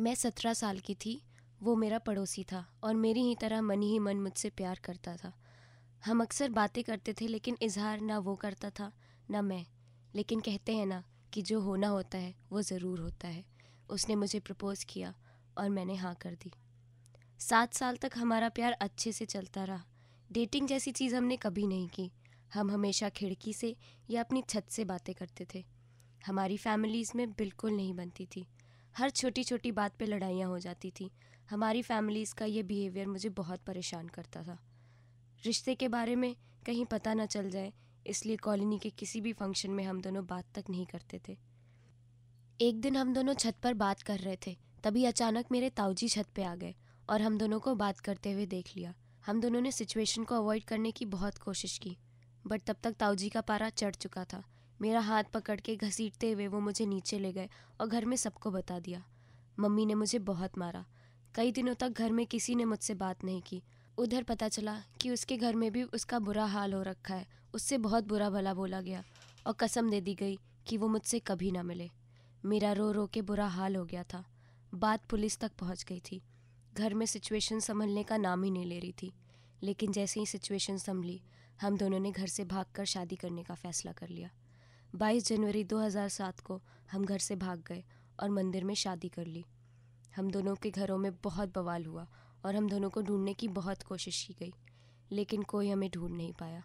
मैं सत्रह साल की थी, वो मेरा पड़ोसी था और मेरी ही तरह मन ही मन मुझसे प्यार करता था। हम अक्सर बातें करते थे लेकिन इजहार ना वो करता था, ना मैं। लेकिन कहते हैं ना कि जो होना होता है, वो ज़रूर होता है। उसने मुझे प्रपोज़ किया और मैंने हाँ कर दी। सात साल तक हमारा प्यार अच्छे से चलता रहा। डेटिंग जैसी चीज़ हमने कभी नहीं की। हम हमेशा खिड़की से या अपनी छत से बातें करते थे। हमारी फैमिलीज़ में बिल्कुल नहीं बनती थी। हर छोटी छोटी बात पे लड़ाइयाँ हो जाती थी। हमारी फैमिलीज़ का ये बिहेवियर मुझे बहुत परेशान करता था। रिश्ते के बारे में कहीं पता ना चल जाए, इसलिए कॉलोनी के किसी भी फ़ंक्शन में हम दोनों बात तक नहीं करते थे। एक दिन हम दोनों छत पर बात कर रहे थे, तभी अचानक मेरे ताऊजी छत पे आ गए और हम दोनों को बात करते हुए देख लिया। हम दोनों ने सिचुएशन को अवॉइड करने की बहुत कोशिश की बट तब तक ताऊजी का पारा चढ़ चुका था। मेरा हाथ पकड़ के घसीटते हुए वो मुझे नीचे ले गए और घर में सबको बता दिया। मम्मी ने मुझे बहुत मारा। कई दिनों तक घर में किसी ने मुझसे बात नहीं की। उधर पता चला कि उसके घर में भी उसका बुरा हाल हो रखा है। उससे बहुत बुरा भला बोला गया और कसम दे दी गई कि वो मुझसे कभी ना मिले। मेरा रो रो के बुरा हाल हो गया था। बात पुलिस तक पहुँच गई थी। घर में सिचुएशन संभलने का नाम ही नहीं ले रही थी। लेकिन जैसे ही सिचुएशन संभली, हम दोनों ने घर से भागकर शादी करने का फैसला कर लिया। 22 जनवरी 2007 को हम घर से भाग गए और मंदिर में शादी कर ली। हम दोनों के घरों में बहुत बवाल हुआ और हम दोनों को ढूँढने की बहुत कोशिश की गई, लेकिन कोई हमें ढूंढ नहीं पाया।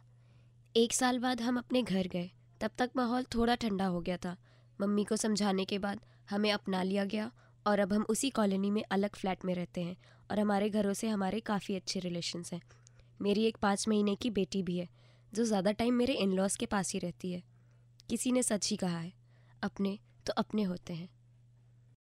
एक साल बाद हम अपने घर गए। तब तक माहौल थोड़ा ठंडा हो गया था। मम्मी को समझाने के बाद हमें अपना लिया गया और अब हम उसी कॉलोनी में अलग फ्लैट में रहते हैं और हमारे घरों से हमारे काफ़ी अच्छे रिलेशन्स हैं। मेरी एक पाँच महीने की बेटी भी है, जो ज़्यादा टाइम मेरे इन लॉज के पास ही रहती है। किसी ने सच ही कहा है। अपने तो अपने होते हैं।